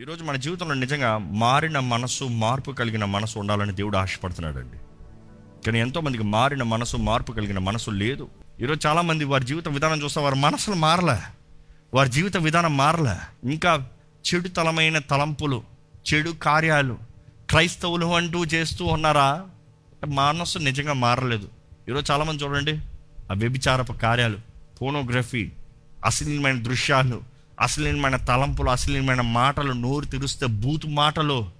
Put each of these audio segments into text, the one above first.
ఈరోజు మన జీవితంలో నిజంగా మారిన మనసు మార్పు కలిగిన మనసు ఉండాలని దేవుడు ఆశపడుతున్నాడండి. కానీ ఎంతోమందికి మారిన మనసు మార్పు కలిగిన మనసు లేదు. ఈరోజు చాలామంది వారి జీవిత విధానం చూస్తే వారి మనసులు మారలే. వారి జీవిత విధానం మారలే. ఇంకా చెడు తలమైన తలంపులు చెడు కార్యాలు క్రైస్తవులు అంటూ చేస్తూ ఉన్నారా? మనసు నిజంగా మారలేదు. ఈరోజు చాలామంది చూడండి ఆ వ్యభిచారపు కార్యాలు ఫోనోగ్రఫీ అశ్లీలమైన దృశ్యాలు అశ్లీలమైన తలంపులు అశ్లీలమైన మాటలు నోరు తెరిస్తే బూత్ మాటలు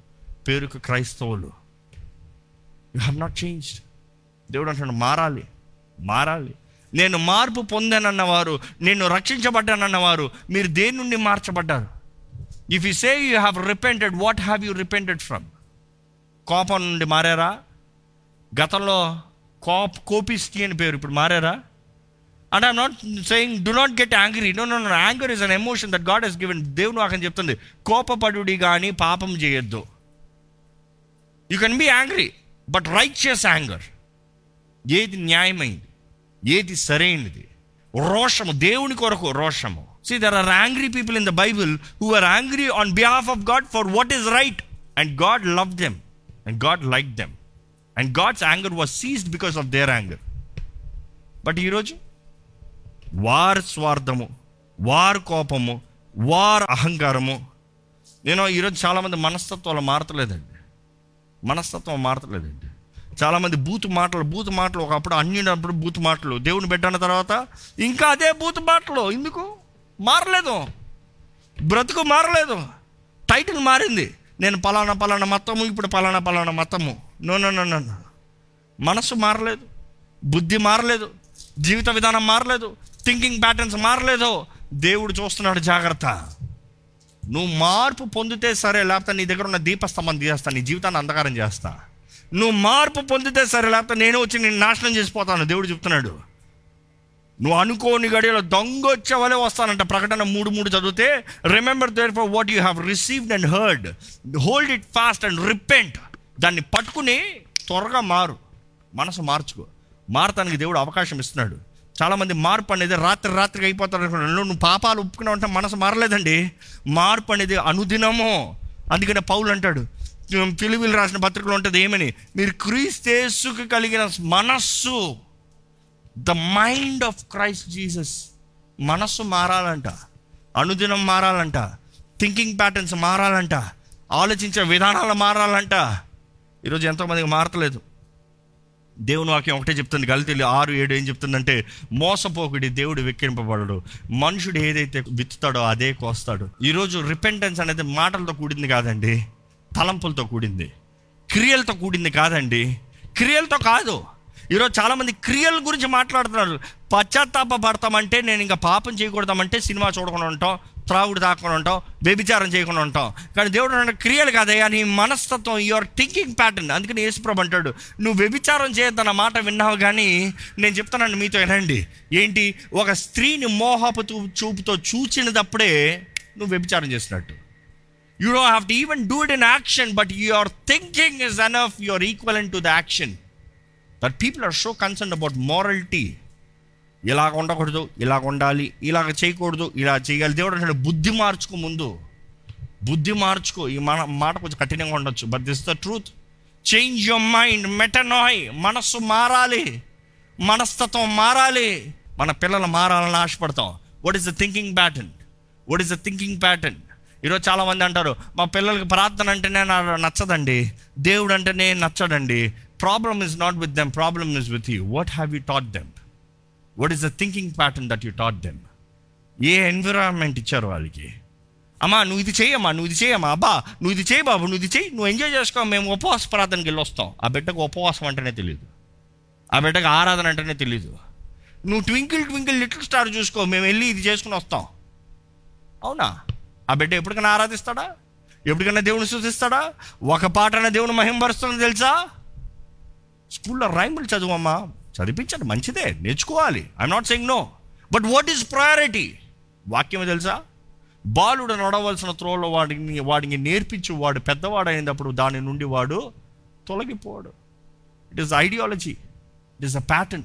పేరుకు క్రైస్తవులు. యు హ్యావ్ నాట్ చేంజ్డ్ దేవుడు అంటున్నాడు మారాలి మారాలి. నేను మార్పు పొందానన్నవారు నేను రక్షించబడ్డానన్నవారు మీరు దేని నుండి మార్చబడ్డారు? If you say you have repented what have you repented from కోపం నుండి మారారా? గతంలో కోప్ కోపిస్టి అని పేరు ఇప్పుడు మారారా? And I'm not saying do not get angry no no no anger is an emotion that God has given దేవుడు నాకు చెప్తుంది. కోపపడుడి కానీ పాపం చేయొద్దు. You can be angry but righteous anger ఏది న్యాయమైంది? ఏది సరైనది? రోషము దేవుని కొరకు రోషము. See there are angry people in the Bible who are angry on behalf of God for what is right and God love them and God like them and God's anger was ceased because of their anger but ఈరోజు వారి స్వార్థము వారి కోపము వారి అహంకారము. నేను ఈరోజు చాలామంది మనస్తత్వాలు మారతలేదండి. మనస్తత్వం మారతలేదండి. చాలామంది బూతు మాటలు బూతు మాటలు ఒకప్పుడు అన్నినప్పుడు బూతు మాటలు దేవుని పెట్టిన తర్వాత ఇంకా అదే బూతు మాటలు. ఎందుకు? మారలేదు. బ్రతుకు మారలేదు. టైటిల్ మారింది. నేను పలానా పలానా మతము ఇప్పుడు పలానా పలానా మతము. నో నో నో నో మనసు మారలేదు. బుద్ధి మారలేదు. జీవిత విధానం మారలేదు. థింకింగ్ ప్యాటర్న్స్ మారలేదో దేవుడు చూస్తున్నాడు జాగ్రత్త. నువ్వు మార్పు పొందితే సరే లేకపోతే నీ దగ్గర ఉన్న దీపస్తంభం తీసేస్తా నీ జీవితాన్ని అంధకారం చేస్తా. నువ్వు మార్పు పొందితే సరే లేకపోతే నేను వచ్చి నేను నాశనం చేసిపోతాను దేవుడు చెప్తున్నాడు. నువ్వు అనుకోని గడియలో దొంగ వచ్చే వస్తానంట ప్రకటన మూడు మూడు చదివితే remember therefore what you have received and heard hold it fast and repent దాన్ని పట్టుకుని త్వరగా మారు. మనసు మార్చుకో. మారటానికి దేవుడు అవకాశం ఇస్తున్నాడు. చాలామంది మార్పు అనేది రాత్రి రాత్రికి అయిపోతారు అనుకున్నాను. నువ్వు పాపాలు ఒప్పుకున్నావు అంటే మనసు మారలేదండి. మార్పు అనేది అనుదినము. అందుకనే పౌలు అంటాడు పిలువిలు రాసిన పత్రికలో ఉంటుంది ఏమని? మీరు క్రీస్తేసుకు కలిగిన మనస్సు the mind of Christ Jesus మనస్సు మారాలంట అనుదినం మారాలంట థింకింగ్ ప్యాటర్న్స్ మారాలంట ఆలోచించే విధానాలు మారాలంట. ఈరోజు ఎంతోమందికి మారతలేదు. దేవుని వాక్యం ఒకటే చెప్తుంది గలితీలు ఆరు ఏడు ఏం చెప్తుందంటే మోసపోకుడి దేవుడు వెక్కింపబడడు మనుషుడు ఏదైతే విత్తుతాడో అదే కోస్తాడు. ఈరోజు రిపెంటెన్స్ అనేది మాటలతో కూడింది కాదండి తలంపులతో కూడింది. క్రియలతో కూడింది కాదండి. క్రియలతో కాదు. ఈరోజు చాలామంది క్రియల గురించి మాట్లాడుతున్నారు. పశ్చాత్తాప పడతామంటే నేను ఇంకా పాపం చేయకూడదామంటే సినిమా చూడకుండా ఉంటాం. త్రాగుడు తాకుండా ఉంటాం వ్యభిచారం చేయకుండా ఉంటాం. కానీ దేవుడు అంటే క్రియలు కాదయ్యా నీ మనస్తత్వం యువర్ థింకింగ్ ప్యాటర్న్ అందుకని యేసుప్రభు అంటాడు నువ్వు వ్యభిచారం చేయొద్దన్న మాట విన్నావు కానీ నేను చెప్తానండి మీతో వినండి. ఏంటి? ఒక స్త్రీని మోహపు చూపుతో చూచినప్పుడే నువ్వు వ్యభిచారం చేసినట్టు. You don't have to even do it in action but your thinking is enough your equal to the action that people are so concern about morality ఇలాగ ఉండకూడదు ఇలాగ ఉండాలి ఇలాగ చేయకూడదు ఇలా చేయాలి. దేవుడు అంటే బుద్ధి మార్చుకో ముందు. బుద్ధి మార్చుకో. ఈ మన మాట కొంచెం కఠినంగా ఉండొచ్చు but this the truth change your mind మెటనాయ్ మనస్సు మారాలి మనస్తత్వం మారాలి. మన పిల్లలు మారాలని ఆశపడతాం. What is the thinking pattern what is the thinking pattern ఈరోజు చాలామంది అంటారు మా పిల్లలకి ప్రార్థన అంటేనే నాకు నచ్చదండి. దేవుడు అంటేనే నచ్చడండి. Problem is not with them problem is with you what have you taught them what is the thinking pattern that you taught them a environment ఇచ్చారు వాళ్ళకి? అమ్మా నువ్వు ఇది చేయమ్మా నువ్వు ఇది చేయమ్మా అబ్బా నువ్వు ఇది చేయి బాబు నువ్వు ఇది చేయి నువ్వు ఎంజాయ్ చేసుకో మేము ఉపవాస ప్రార్థనకి వెళ్ళి వస్తాం ఆ బిడ్డకు ఉపవాసం అంటేనే తెలియదు ఆ బిడ్డకు ఆరాధన అంటేనే తెలియదు నువ్వు ట్వింకిల్ ట్వింకిల్ లిటిల్ స్టార్ చూసుకో మేము వెళ్ళి ఇది చేసుకుని వస్తాం. అవునా? ఆ బిడ్డ ఎప్పటికైనా ఆరాధిస్తాడా? ఎప్పటికైనా దేవుని సూచిస్తాడా? ఒక పాటన దేవుని మహింపరుస్తుందో తెలుసా? స్కూల్లో రైములు చదువమ్మా చదివించండి మంచిదే నేర్చుకోవాలి. I'm not saying no but what is priority వాక్యం తెలుసా? బాలుడు నడవలసిన త్రోలో వాడిని వాడిని నేర్పించు వాడు పెద్దవాడు అయినప్పుడు దాని నుండి వాడు తొలగిపోడు. It is ideology it is a pattern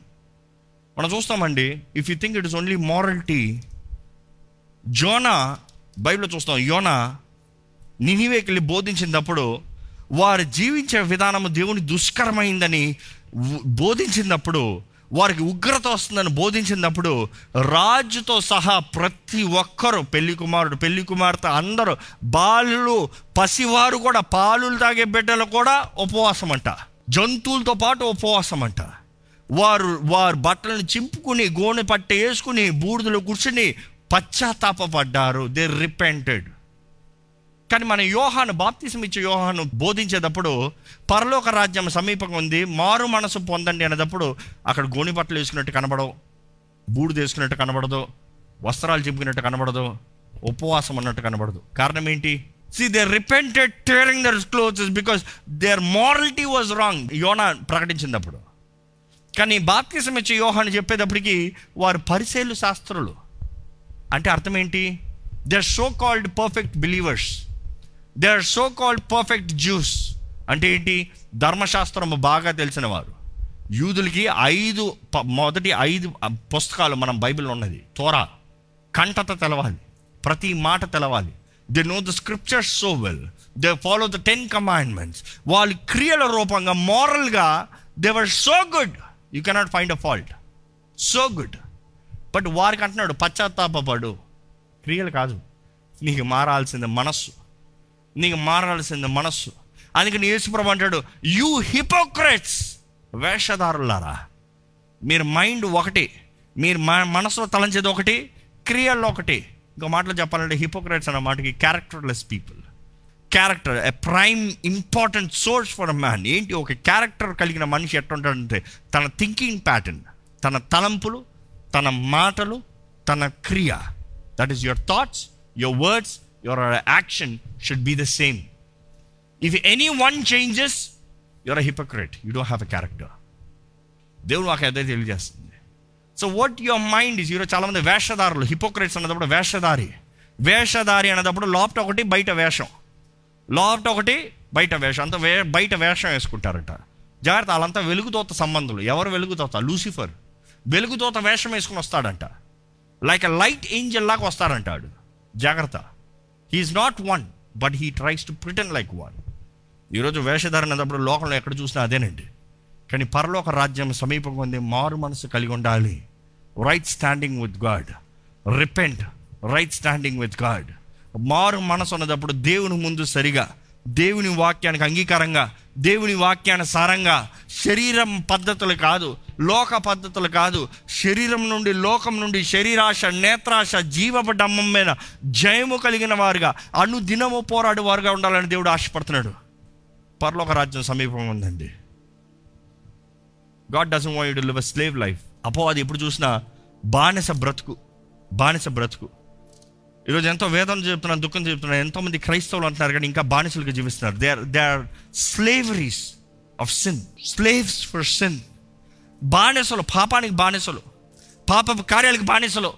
మనం చూస్తామండి if you think it is only morality Jonah బైబిల్లో చూస్తాం యోనా నినివేకి వెళ్ళి బోధించినప్పుడు వారు జీవించే విధానము దేవుని దుష్కరమైందని బోధించినప్పుడు వారికి ఉగ్రత వస్తుందని బోధించినప్పుడు రాజుతో సహా ప్రతి ఒక్కరు పెళ్ళి కుమారుడు పెళ్ళి కుమార్తె అందరూ బాలులు పసివారు కూడా పాలులు తాగే బిడ్డలు కూడా ఉపవాసం అంట జంతువులతో పాటు ఉపవాసం అంట వారు వారు బట్టలను చింపుకుని గోనె పట్ట వేసుకుని బూడిదలో కూర్చుని పశ్చాత్తాపడ్డారు దే రిపెంటెడ్ కానీ మన యోహాను బాప్తిసం ఇచ్చే యోహాను బోధించేటప్పుడు పరలోక రాజ్యం సమీపంగా ఉంది మారు మనసు పొందండి అనేటప్పుడు అక్కడ గోని బట్టలు వేసుకున్నట్టు కనబడవు బూడిద వేసుకున్నట్టు కనబడదు వస్త్రాలు చింపుకున్నట్టు కనబడదు ఉపవాసం అన్నట్టు కనబడదు. కారణం ఏంటి? See they repented tearing their clothes because their morality was wrong యోనా ప్రకటించినప్పుడు. కానీ బాప్తిసం ఇచ్చే యోహాను చెప్పేటప్పటికి వారు పరిశీలు శాస్త్రులు. అంటే అర్థం ఏంటి? They so called perfect believers they are so called perfect Jews అంటే ఏంటి? ధర్మశాస్త్రం బాగా తెలిసిన వారు యూదులకి ఐదు మొదటి ఐదు పుస్తకాలు మనం బైబిల్లో ఉన్నది. తోరా. కంటత తెలవాలి. ప్రతి మాట తెలవాలి. They know the scriptures so well they follow the ten commandments వాళ్ళ క్రియల రూపంగా మోరల్గా they were so good you cannot find a fault so good but వారికి అంటున్నాడు పశ్చాత్తాపడు క్రియలు కాదు. నీకు మారాల్సింది మనస్సు. నీకు మారాల్సింది మనస్సు. అందుకని యేసుప్రభు అంటాడు యూ హిపోక్రెట్స్ వేషధారులారా మీరు మైండ్ ఒకటి మీరు మనసులో తలంచేది ఒకటి క్రియల్లో ఒకటి. ఇంకో మాటలో చెప్పాలంటే హిపోక్రెట్స్ అన్న మాటకి characterless people character a prime important source for a man ఏంటి ఒక క్యారెక్టర్ కలిగిన మనిషి ఎట్లుంటాడంటే తన థింకింగ్ ప్యాటర్న్ తన తలంపులు తన మాటలు తన క్రియ. That is your thoughts your words your action should be the same if any one changes your a hypocrite you don't have a character దేవుడు నాకు అదే తెలియజేస్తుంది. So what your mind is ఈరోజు చాలామంది వేషధారులు హిపోక్రెట్స్ అన్నప్పుడు వేషధారి. వేషధారి అన్నప్పుడు లోపట ఒకటి బయట వేషం. లోపట ఒకటి బయట వేషం. అంతా వే బయట వేషం వేసుకుంటారట. జాగ్రత్త వాళ్ళంతా వెలుగుతోత సంబంధులు. ఎవరు వెలుగుతోత? లూసిఫర్ వెలుగుతోత వేషం వేసుకుని వస్తాడంట. లైక్ ఎ లైట్ ఏంజల్ లాగా వస్తాడంటాడు. జాగ్రత్త. He is not one but he tries to pretend like one ఈరోజు వేషధారణ అన్నప్పుడు లోకంలో ఎక్కడ చూసినా అదేనండి. కానీ పరలోక రాజ్యం సమీపం ఉంది మారు మనసు కలిగి ఉండాలి. Right standing with God repent right standing with God మారు మనసు ఉన్నదప్పుడు దేవుని ముందు సరిగా దేవుని వాక్యానికి అంగీకారంగా దేవుని వాక్యానుసారంగా శరీరం పద్ధతులు కాదు లోక పద్ధతులు కాదు శరీరం నుండి లోకం నుండి శరీరాశ నేత్రాశ జీవపు డమ్మం మీద జయము కలిగిన వారుగా అనుదినము పోరాడు వారుగా ఉండాలని దేవుడు ఆశపడుతున్నాడు. పరలోక రాజ్యం సమీపం ఉందండి. God doesn't want live a slave life అపో అది ఎప్పుడు చూసినా బానిస బ్రతుకు బానిస బ్రతుకు. ఈరోజు ఎంతో వేదన చెప్తున్నాను దుఃఖం చెప్తున్నాను ఎంతోమంది క్రైస్తవులు అంటున్నారు కానీ ఇంకా బానిసలుగా జీవిస్తున్నారు. They are they are slaveries of sin slaves for sin బానిసలు పాపానికి బానిసలు పాపపు కార్యాలకు బానిసలు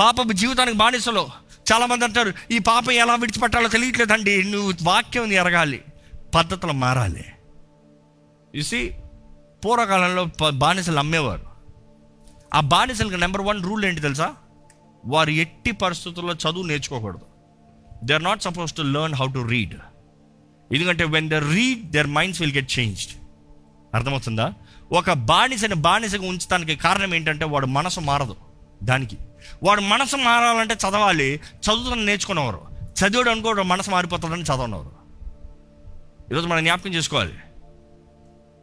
పాపపు జీవితానికి బానిసలు. చాలామంది అంటారు ఈ పాపం ఎలా విడిచిపెట్టాలో తెలియట్లేదండి. నువ్వు వాక్యం ఎరగాలి పద్ధతులు మారాలి. ఇసి పూర్వకాలంలో బానిసలు అమ్మేవారు ఆ బానిసలకు నెంబర్ వన్ రూల్ ఏంటి తెలుసా? వారు ఎట్టి పరిస్థితుల్లో చదువు నేర్చుకోకూడదు. They are not suppose to learn how to read ఎందుకంటే when the read their minds will get changed అర్థమవుతుందా? ఒక బానిసని బానిసగా ఉంచడానికి కారణం ఏంటంటే వాడు మనసు మారదు దానికి. వాడు మనసు మారాలంటే చదవాలి చదువుతున్న నేర్చుకునేవారు. చదివాడు అనుకో మనసు మారిపోతుందని చదవనవారు ఈరోజు మనం జ్ఞాపకం చేసుకోవాలి.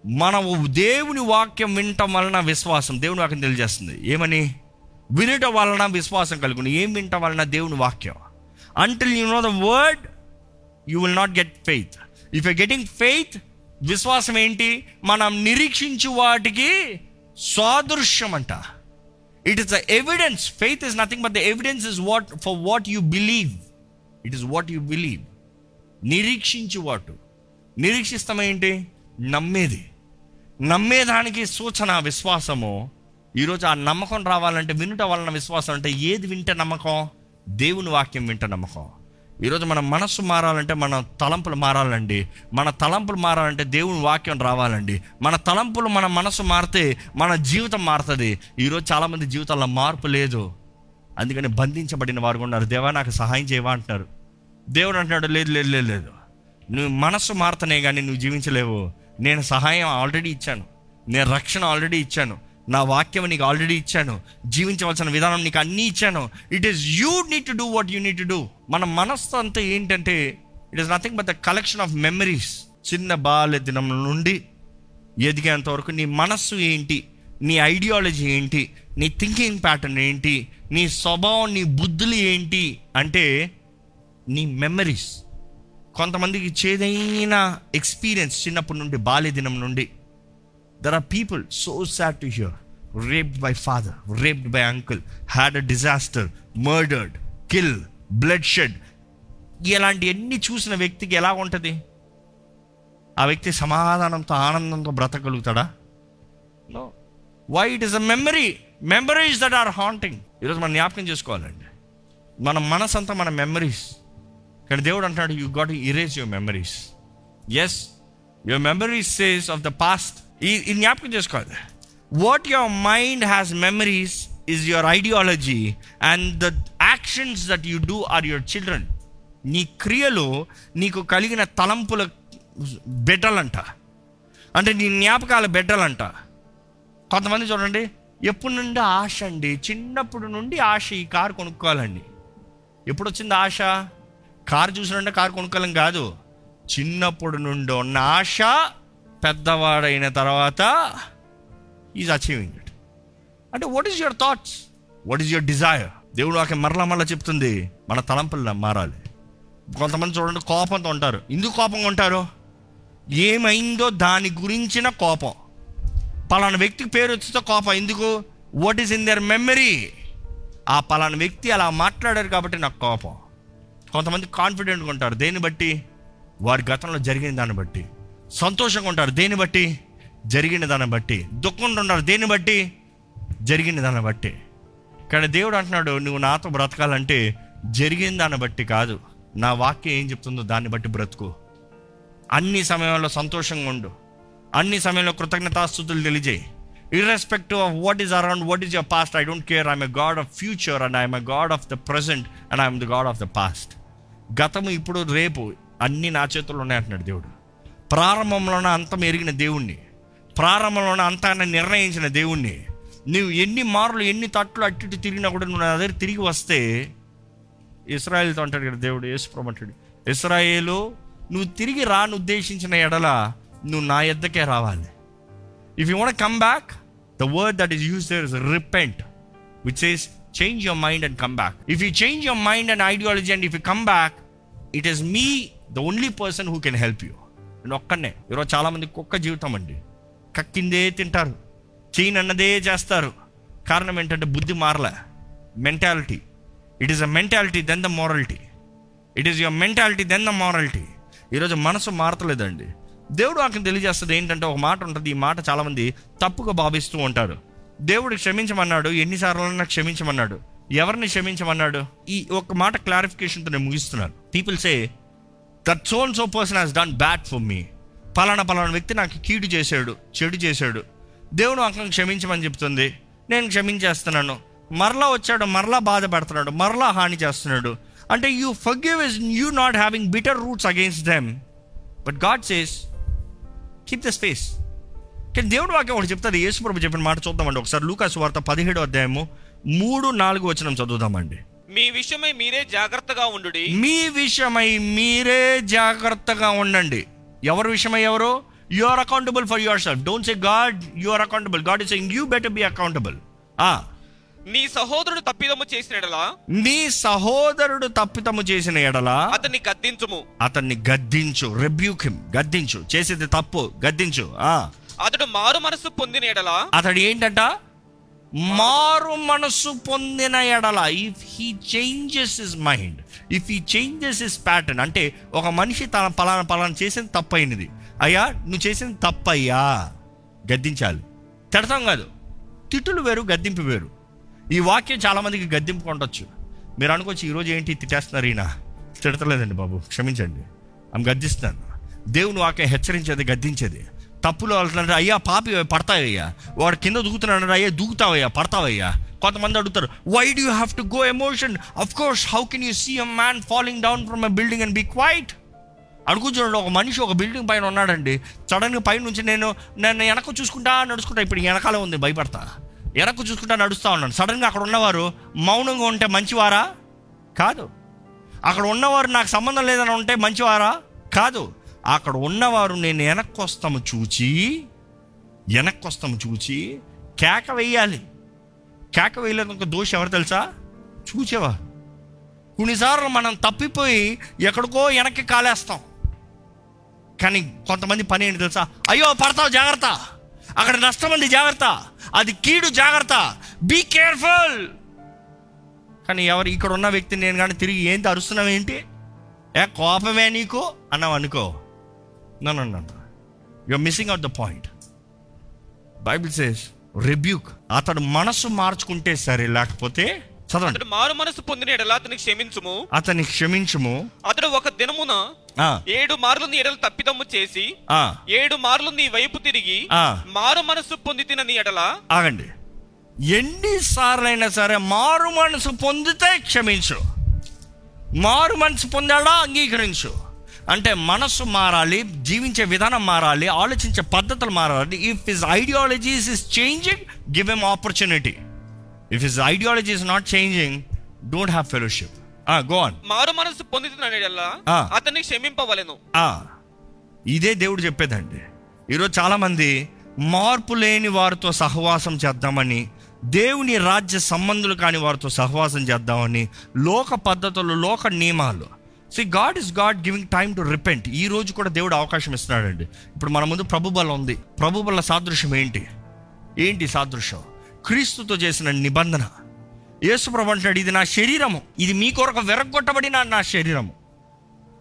మనం దేవుని వాక్యం వినటం వలన విశ్వాసం దేవుని వాక్యం తెలియజేస్తుంది. ఏమని? వినటం వలన విశ్వాసం కలుగును. ఏం వినటం వలన? దేవుని వాక్యం. Until you know the word you will not get faith if you getting faith విశ్వాసం ఏంటి? మనం నిరీక్షించు వాటికి సాదృశ్యం అంట. It is the evidence faith is nothing but the evidence is what for what you believe it is what you believe నిరీక్షించు వాటు. నిరీక్షిస్తామేంటి నమ్మేది. నమ్మేదానికి సూచన విశ్వాసము ఈరోజు ఆ నమ్మకం రావాలంటే వినుట వలన విశ్వాసం అంటే ఏది వింటే నమ్మకం? దేవుని వాక్యం వింటే నమ్మకం. ఈరోజు మన మనస్సు మారాలంటే మన తలంపులు మారాలండి. మన తలంపులు మారాలంటే దేవుని వాక్యం రావాలండి. మన తలంపులు మన మనసు మారితే మన జీవితం మారుతుంది. ఈరోజు చాలామంది జీవితాల్లో మార్పు లేదు. అందుకని బంధించబడిన వారు ఉన్నారు. దేవా నాకు సహాయం చేయవా అంటున్నారు. దేవుడు అంటున్నాడు లేదు లేదు లేదు లేదు. నువ్వు మనస్సు మారుతనే కానీ నువ్వు జీవించలేవు. నేను సహాయం ఆల్రెడీ ఇచ్చాను. నేను రక్షణ ఆల్రెడీ ఇచ్చాను. నా వాక్యం నీకు ఆల్రెడీ ఇచ్చాను. జీవించవలసిన విధానం నీకు అన్నీ ఇచ్చాను. It is you need to do what you need to do మన మనస్సు అంతా ఏంటంటే it is nothing but the collection of memories చిన్న బాల్య దినం నుండి ఎదిగేంత వరకు నీ మనస్సు ఏంటి? నీ ఐడియాలజీ ఏంటి? నీ థింకింగ్ ప్యాటర్న్ ఏంటి? నీ స్వభావం నీ బుద్ధులు ఏంటి? అంటే నీ మెమరీస్ కొంతమందికి చేదైన ఎక్స్పీరియన్స్ చిన్నప్పటి నుండి బాల్య దినం నుండి there are people so sad to hear raped by father raped by uncle had a disaster murdered kill bloodshed ఇలాంటి ఎన్ని చూసిన వ్యక్తికి ఎలా ఉంటుంది? ఆ వ్యక్తి సమాధానంతో ఆనందంతో బ్రతకగలుగుతాడా? No why it is a memory memories that are haunting ఈరోజు మనం జ్ఞాపకం చేసుకోవాలండి. మన మనసు అంతా మన మెమరీస్ కానీ దేవుడు అంటాడు you got erase your memories as your memories says of the past ఈ ఈ జ్ఞాపకం చేసుకోవాలి. What your mind has memories is your ideology and the actions that you do are your children నీ క్రియలు నీకు కలిగిన తలంపుల బిడ్డలంట. అంటే నీ జ్ఞాపకాల బిడ్డలంట. కొంతమంది చూడండి ఎప్పటి నుండి ఆశ అండి? చిన్నప్పుడు నుండి ఆశ ఈ కారు కొనుక్కోవాలండి. ఎప్పుడు వచ్చింది ఆశ? కారు చూసినంటే కారు కొనుక్కోవాలని కాదు. చిన్నప్పుడు నుండి ఉన్న ఆశ పెద్దవాడైన తర్వాత ఈజ్ అచీవింగ్ ఇట్ అంటే what is your thoughts what is your desire దేవుడు నాకు మరలా మరలా చెప్తుంది. మన తలంపులు మారాలి. కొంతమంది చూడండి కోపంతో ఉంటారు. ఎందుకు కోపంగా ఉంటారు? ఏమైందో దాని గురించిన కోపం. పలానా వ్యక్తికి పేరు వచ్చితే కోపం. ఎందుకు? What is in their memory ఆ పలానా వ్యక్తి అలా మాట్లాడారు కాబట్టి నాకు కోపం. కొంతమంది కాన్ఫిడెంట్గా ఉంటారు. దేన్ని బట్టి? వారి గతంలో జరిగిన దాన్ని బట్టి. సంతోషంగా ఉంటారు. దేన్ని బట్టి? జరిగిన దాన్ని బట్టి. దుఃఖంలో ఉంటారు దేన్ని బట్టి? జరిగిన దాన్ని బట్టి. కానీ దేవుడు అంటున్నాడు నువ్వు నాతో బ్రతకాలంటే జరిగిన దాన్ని బట్టి కాదు. నా వాక్యం ఏం చెప్తుందో దాన్ని బట్టి బ్రతుకు. అన్ని సమయంలో సంతోషంగా ఉండు. అన్ని సమయంలో కృతజ్ఞతాస్థుతులు తెలియజేయి. Irrespective of what is around what is your past I don't care I'm a God of future and I'm a God of the present and I'm the God of the past గతము ఇప్పుడు రేపు అన్ని నా చేతుల్లో ఉన్నాయి అంటున్నాడు దేవుడు. ప్రారంభంలోనే అంతం ఎరిగిన దేవుణ్ణి. ప్రారంభంలోనే అంతాన్ని నిర్ణయించిన దేవుణ్ణి. నువ్వు ఎన్ని మార్లు ఎన్ని తట్లు అట్టి ఇటు తిరిగినా కూడా నువ్వు నా దగ్గర తిరిగి వస్తే ఇస్రాయేల్తో అంటాడు కదా దేవుడు యేసుప్రభు అంటాడు ఇస్రాయేలు నువ్వు తిరిగి రాను ఉద్దేశించిన ఎడల నువ్వు నా ఎద్దకే రావాలి. If you want come back the word that is use there is repent which is change your mind and come back if you change your mind and ideology and if you come back it is me the only person who can help you నేను ఒక్కనే ఈరోజు చాలామంది కుక్క జీవితం అండి. కక్కిందే తింటారు. చేయనన్నదే చేస్తారు. కారణం ఏంటంటే బుద్ధి మారలే. Mentality. It is a mentality then the morality it is your mentality then the morality ఈరోజు మనసు మారతలేదండి. దేవుడు నాకు తెలియజేస్తుంది ఏంటంటే ఒక మాట ఉంటుంది. ఈ మాట చాలామంది తప్పుగా భావిస్తూ ఉంటారు. దేవుడు క్షమించమన్నాడు. ఎన్నిసార్లు క్షమించమన్నాడు. ఎవరిని క్షమించమన్నాడు? ఈ ఒక మాట క్లారిఫికేషన్తో నేను ముగిస్తున్నాను. People say that so and so person has done bad for me పలానా పలానా వ్యక్తి నాకు కీడు చేశాడు చెడు చేశాడు. దేవుడు అక్కడ క్షమించమని చెప్తుంది. నేను క్షమించేస్తున్నాను. మరలా వచ్చాడు మరలా బాధపడుతున్నాడు మరలా హాని చేస్తున్నాడు. అంటే you forgive is you not having bitter roots against them but God says keep the space కానీ దేవుడు వాక్యం ఒకటి చెప్తుంది యేసుప్రభు చెప్పిన మాట చూద్దామండి. ఒకసారి లూకాసు వార్త పదిహేడు అధ్యాయము మూడు నాలుగు వచనం చదువుదామండి. మీ విషయమై మీరే జాగ్రత్తగా ఉండుడి. మీ విషయమై మీరే జాగ్రత్తగా ఉండండి. ఎవరి విషయమై ఎవరు? You are accountable for yourself don't say God you are accountable God is saying you better be accountable నీ సహోదరుడు తప్పిదము చేసిన ఎడలా? నీ సహోదరుడు తప్పితము చేసిన ఎడల అతన్ని గద్దించుము. అతన్ని గద్దించు రెబ్యూక్ హిమ్ గద్దించు. చేసేది తప్పు గద్దించు. ఆ. అతడు మారు మనసు పొందిన ఎడలా? అతడు ఏంటంట? మారు మనసు పొందిన ఎడల if he changes his mind if he changes his pattern అంటే ఒక మనిషి తన పలానా పలానా చేసింది తప్పైనది అయ్యా నువ్వు చేసింది తప్పయ్యా. గద్దించాలి. తిడతాం కాదు. తిట్టులు వేరు గద్దింపు వేరు. ఈ వాక్యం చాలామందికి గద్దింపు ఉండొచ్చు. మీరు అనుకోవచ్చు ఈరోజు ఏంటి తిట్టేస్తున్నారు ఈయన? తిడతలేదండి బాబు క్షమించండి. ఆమె గద్దిస్తున్నాను. దేవుని వాక్యం హెచ్చరించేది గద్దించేది. తప్పులు వెళ్తున్నాడు అయ్యా పాపి పడతావయ్యా. వాడు కింద దూకుతున్నాడు అయ్యా దూకుతావయ్యా పడతావయ్యా. కొంతమంది అడుగుతారు why do have to go emotion of course how can you see a man falling down from a building and be quiet అడుగుతున్నాడు ఒక మనిషి ఒక బిల్డింగ్ పైన ఉన్నాడండి. సడన్గా పైన నుంచి నేను నేను వెనక చూసుకుంటా నడుచుకుంటా ఇప్పుడు వెనకాల ఉంది భయపడతా. వెనక చూసుకుంటా నడుస్తూ ఉన్నాను. సడన్గా అక్కడ ఉన్నవారు మౌనంగా ఉంటే మంచివారా? కాదు. అక్కడ ఉన్నవారు నాకు సంబంధం లేదని ఉంటే మంచివారా? కాదు. అక్కడ ఉన్నవారు నేను వెనక్కొస్తాము చూచి వెనక్కొస్తాము చూచి కేక వేయాలి. కేక వేయలేదు దోషం ఎవరు తెలుసా? చూచేవా. కొన్నిసార్లు మనం తప్పిపోయి ఎక్కడికో వెనక్కి కాలేస్తాం. కానీ కొంతమంది పని ఏంటి తెలుసా? అయ్యో పడతావు జాగ్రత్త. అక్కడ నష్టం ఉంది జాగ్రత్త. అది కీడు జాగ్రత్త. బీ కేర్ఫుల్ కానీ ఎవరు ఇక్కడ ఉన్న వ్యక్తి నేను కానీ తిరిగి ఏంటి అరుస్తున్నావు ఏంటి ఏ కోపమే నీకు? అన్నావు అనుకో. నన్ను you missing out the point Bible says rebuke అతడు మనసు మార్చుకుంటే సరే లేకపోతే చదవండి. అతడు మారు మనసు పొందిన ఎడల అతనికి క్షమించుము. అతన్ని క్షమించము. అతడు ఒక దినమున ఏడు మార్లు నీ ఎడల తప్పిదమ్ము చేసి ఏడు మార్లు నీ వైపు తిరిగి. మారు మనసు పొంది తిన నీ ఎడల. ఆగండి. ఎన్నిసార్లైనా సరే మారు మనసు పొందితే క్షమించు. మారు మనసు పొందాడా అంగీకరించు. అంటే మనసు మారాలి జీవించే విధానం మారాలి ఆలోచించే పద్ధతులు మారాలి. If his ideologies is changing give em opportunity if his ideology is not changing don't have fellowship go on మారు మనసు పొంది తిన ఎడల ఆ. అతన్ని క్షమింపవలెను. ఇదే దేవుడు చెప్పేదండి. ఈరోజు చాలామంది మార్పు లేని వారితో సహవాసం చేద్దామని దేవుని రాజ్య సంబంధులు కాని వారితో సహవాసం చేద్దామని లోక పద్ధతులు లోక నియమాలు see God is God giving time to repent ఈ రోజు కూడా దేవుడు అవకాశం ఇస్తున్నాడండి. ఇప్పుడు మన ముందు ప్రభుబల ఉంది. ప్రభుబల సాదృశ్యం ఏంటి? ఏంటి సాదృశ్యం? క్రీస్తుతో చేసిన నిబంధన. యేసుప్రభు అంటాడు ఇది నా శరీరము. ఇది మీ కొరకు వెరగొట్టబడిన నా శరీరము.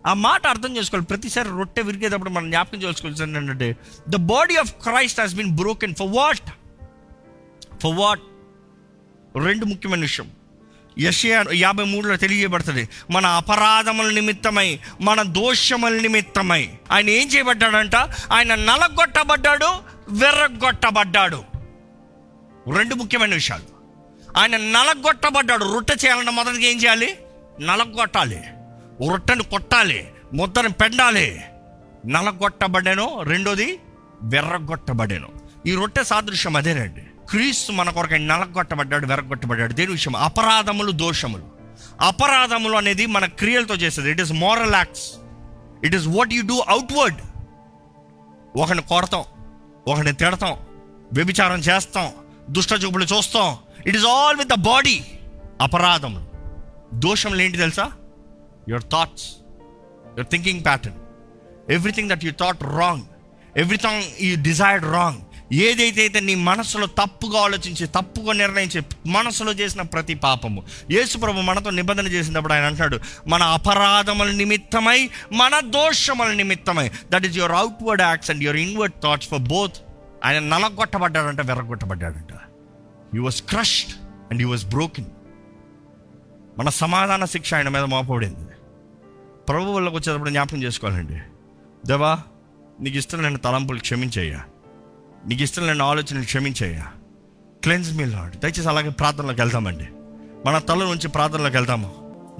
ఆ మాట అర్థం చేసుకోవాలి. ప్రతిసారి రొట్టె విరిగేటప్పుడు మనం జ్ఞాపకం చేసుకోవాల్సింది ఏంటంటే the body of Christ has been broken for what for what రెండు ముఖ్యమైన విషయం. యషయా యాభై మూడులో తెలియబడుతుంది. మన అపరాధముల నిమిత్తమై మన దోషముల నిమిత్తమై. ఆయన ఏం చేయబడ్డాడంట? ఆయన నలగొట్టబడ్డాడు వెర్రగొట్టబడ్డాడు రెండు ముఖ్యమైన విషయాలు. ఆయన నలగొట్టబడ్డాడు. రొట్టె చేయాలంటే మొదటిగా ఏం చేయాలి? నలగొట్టాలి. రొట్టెను కొట్టాలి. ముద్దను పెండాలి. నలగొట్టబడాను. రెండోది వెర్రగొట్టబడాను ఈ రొట్టె సాదృశ్యం అదేనండి. క్రీస్తు మన కొరకు నలగొట్టబడ్డాడు వెరగొట్టబడ్డాడు. దేని విషయం అపరాధములు దోషములు. అపరాధములు అనేది మన క్రియలతో చేస్తుంది it is moral acts it is what you do outward ఒకరిని కొడతాం ఒకరిని తిడతాం వ్యభిచారం చేస్తాం దుష్ట చూపులు చూస్తాం. It is all with the body అపరాధములు. దోషములు ఏంటి తెలుసా? Your thoughts your thinking pattern everything that you thought wrong everything you desired wrong ఏదైతే అయితే నీ మనసులో తప్పుగా ఆలోచించి తప్పుగా నిర్ణయించి మనసులో చేసిన ప్రతి పాపము. యేసుప్రభు మనతో నిబంధన చేసినప్పుడు ఆయన అంటాడు మన అపరాధముల నిమిత్తమై మన దోషముల నిమిత్తమై. That is your outward acts and your inward thoughts for both ఆయన నలగొట్టబడ్డాడంట వెర్రగొట్టబడ్డాడంట you was crushed and he was broken మన సమాధాన శిక్ష ఆయన మీద మోపబడింది. ప్రభు వల్లకు వచ్చేటప్పుడు జ్ఞాపకం చేసుకోవాలండి. దేవా నీకు ఇష్టం నేను తలంపులు క్షమించయ్యా. నీకు ఇష్టం లేని ఆలోచనలు క్షమించయ్యా. క్లెన్స్ మీ లాడ్ దయచేసి అలాగే ప్రార్థనలోకి వెళ్తామండి మన తల నుంచి ప్రార్థనలోకి వెళ్తాము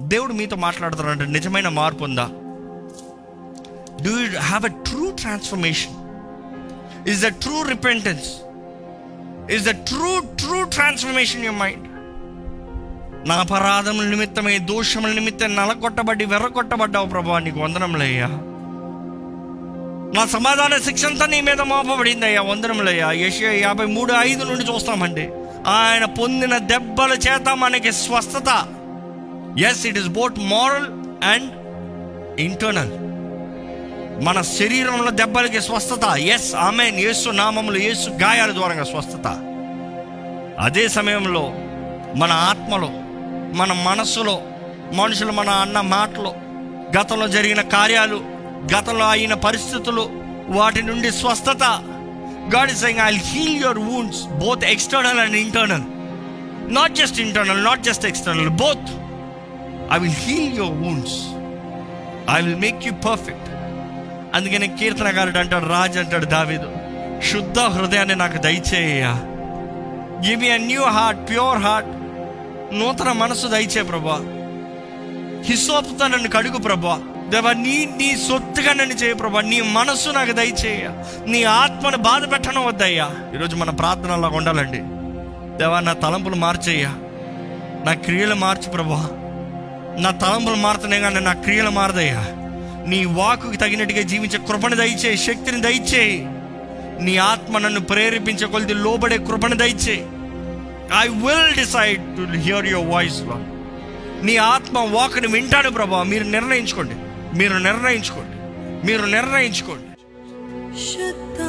దేవుడు మీతో మాట్లాడుతున్నాడంటే నిజమైన మార్పు ఉందా? Do you have a true transformation is the true repentance is the true true transformation your mind నా అపరాధముల నిమిత్తమై దోషముల నిమిత్తం నలగొట్టబడి వెర్రగొట్టబడ్డావు ప్రభా నీకు వందనములయ్యా. నా సమాధాన శిక్ష అంతా నీ మీద మోపబడింది అయ్యా వందనములయ్యా. యశ యాభై మూడు ఐదు నుండి చూస్తామండి. ఆయన పొందిన దెబ్బల చేత మనకి స్వస్థత. Yes it is both moral and internal మన శరీరంలో దెబ్బలకి స్వస్థత. ఎస్ ఆమె యేసు నామములు యేసు గాయాల ద్వారా స్వస్థత. అదే సమయంలో మన ఆత్మలో మన మనస్సులో మనుషులు మన అన్న మాటలు గతంలో జరిగిన కార్యాలు గతంలో అయిన పరిస్థితులు వాటి నుండి స్వస్థత. God is saying I heal your wounds both external and internal not just internal not just external both I will heal your wounds I will make you perfect అందుకని కీర్తనగారుడు అంటాడు రాజు అంటాడు దావీదు శుద్ధ హృదయాన్ని నాకు దయచేయ్యా. Give me a new heart pure heart నూతన మనసు దయచే ప్రభా. హిసోపుతో నన్ను కడుగు ప్రభా. దేవా నీ నీ సొత్తుగా నన్ను చేయ ప్రభా. నీ మనస్సు నాకు దయచేయ. నీ ఆత్మను బాధ పెట్టడం వద్దయ్యా. ఈరోజు మన ప్రార్థన అలా ఉండాలండి. దేవా నా తలంపులు మార్చేయ్యా. నా క్రియలు మార్చు ప్రభా. నా తలంపులు మారుతున్నాయి కానీ నా క్రియలు మారదయ్యా. నీ వాకుకి తగినట్టుగా జీవించే కృపణ దయచేయి శక్తిని దయచేయి. నీ ఆత్మ నన్ను ప్రేరేపించే కొలిది లోబడే కృపణ దయచేయి. I will decide to hear your voice నీ ఆత్మ వాక్ని వింటాడు ప్రభా. మీరు నిర్ణయించుకోండి. మీరు నిర్ణయించుకోండి. మీరు నిర్ణయించుకోండి. శుద్ధ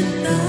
Nó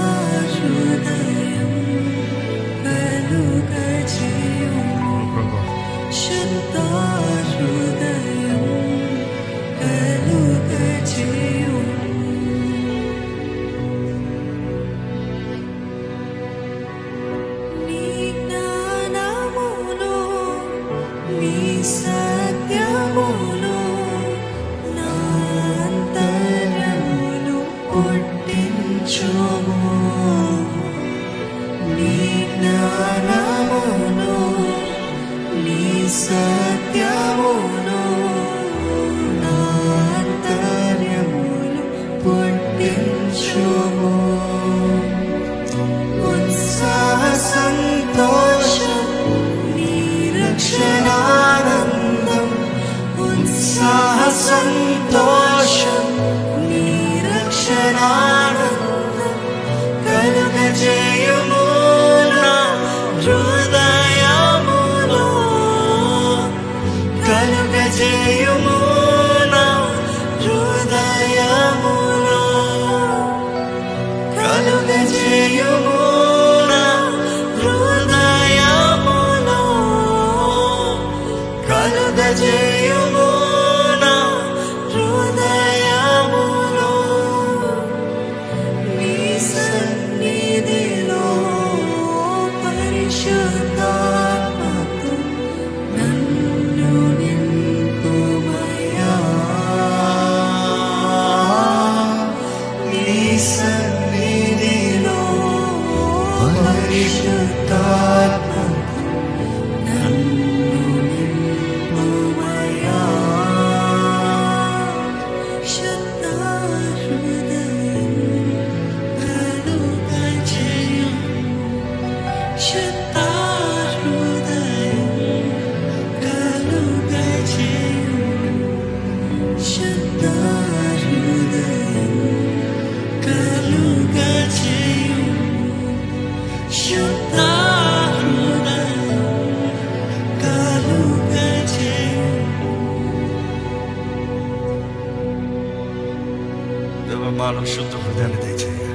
హృదయాన్ని దయచేయ.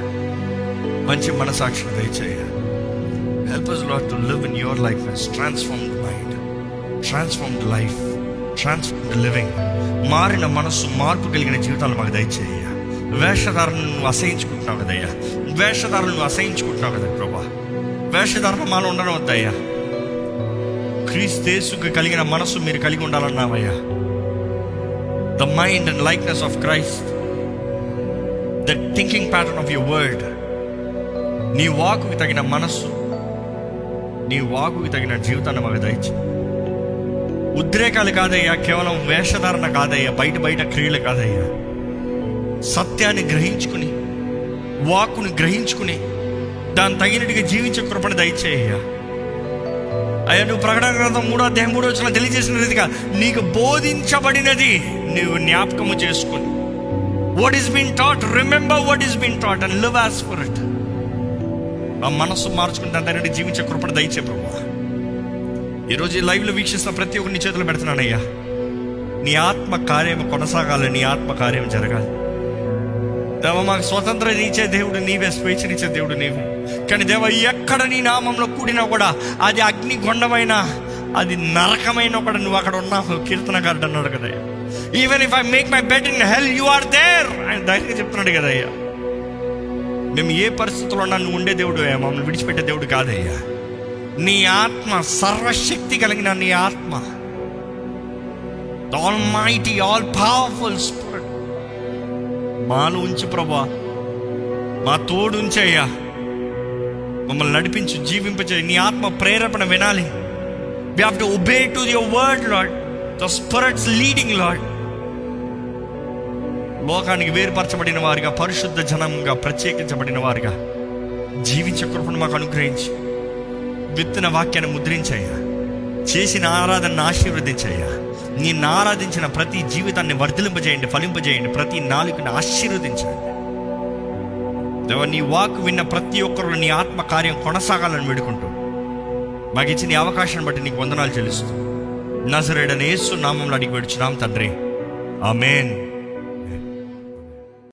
మంచి మనసాక్షిని దయచేయ. Help us Lord to live in your life transformed mind transformed life transformed living మారిన మనస్సు మార్పు కలిగిన జీవితాలు మాకు దయచేయ. వేషధారణను నువ్వు అసహించుకుంటున్నావు కదయ్యా వేషధారణ నువ్వు అసహించుకుంటున్నావు కదా ప్రభా. వేషధారణ మాలో ఉండడం వద్దయ్యా క్రీస్తేసుకు కలిగిన మనస్సు మీరు కలిగి ఉండాలన్నావయ్యా. The mind and likeness of Christ thinking pattern of your word నీ వాకుకి తగిన మనస్సు నీ వాకుకి తగిన జీవితాన్ని మాకు దయచి ఉద్రేకాలు కాదయ్యా కేవలం వేషధారణ కాదయ్యా బయట బయట క్రియలు కాదయ్యా. సత్యాన్ని గ్రహించుకుని వాక్కును గ్రహించుకుని దాని తగినట్టుగా జీవించే కృపణ దయచేయ్యా. అయ్యా నువ్వు ప్రకటన గ్రంథం మూడో అధ్యాయం మూడో వచ్చిన తెలియజేసిన రీతిగా నీకు బోధించబడినది నువ్వు జ్ఞాపకము చేసుకుని. What is been taught remember what is been taught and live as for it ఆ మనస్సు మార్చుకుంటే దాని జీవించే కృపణ దయచే ప్రభు ఈరోజు ఈ లైవ్లో వీక్షిస్తున్న ప్రతి ఒక్కరిని చేతులు పెడుతున్నానయ్యా. నీ ఆత్మ కార్యం కొనసాగాలి నీ ఆత్మ కార్యం జరగాలి. దేవ మాకు స్వతంత్రం ఇచ్చే దేవుడు నీవే స్వేచ్ఛనిచ్చే దేవుడు నీవే. కానీ దేవ ఎక్కడ నీ నామంలో కూడినా కూడా అది అగ్నిగొండమైన అది నరకమైన కూడా నువ్వు అక్కడ ఉన్నావు. కీర్తనగారుడు అన్నాడు కదయ్యా even if I make my bed in hell you are there ఆయన ధైర్యంగా చెప్తున్నాడు కదా అయ్యా. మేము ఏ పరిస్థితుల్లో నన్ను ఉండే దేవుడు అయ్యా మమ్మల్ని విడిచిపెట్టే దేవుడు కాదయ్యా. నీ ఆత్మ సర్వశక్తి కలిగిన నీ ఆత్మ. Almighty all powerful spirit మాలో ఉంచి ప్రభా. మా తోడు ఉంచయ్యా మమ్మల్ని నడిపించు జీవింపచే నీ ఆత్మ ప్రేరేపణ వినాలి. We have to obey to your word Lord the spirit's leading Lord లోకానికి వేరుపరచబడిన వారిగా పరిశుద్ధ జనంగా ప్రత్యేకించబడిన వారిగా జీవించే కృపను మాకు అనుగ్రహించి విత్తన వాక్యాన్ని ముద్రించయ్యా. చేసిన ఆరాధనను ఆశీర్వదించయ్యా. నిన్ను ఆరాధించిన ప్రతి జీవితాన్ని వర్ధలింపజేయండి ఫలింపజేయండి ప్రతి నాలుగుని ఆశీర్వదించండి. దేవ నీ వాక్ విన్న ప్రతి ఒక్కరు నీ ఆత్మ కార్యం కొనసాగాలని వేడుకుంటూ మాకు ఇచ్చిన అవకాశాన్ని బట్టి నీకు వందనాలు చెల్లిస్తూ నజరేడని యేసు నామంలో అడిగి పెడుచున్నాం తండ్రి. ఆమెన్.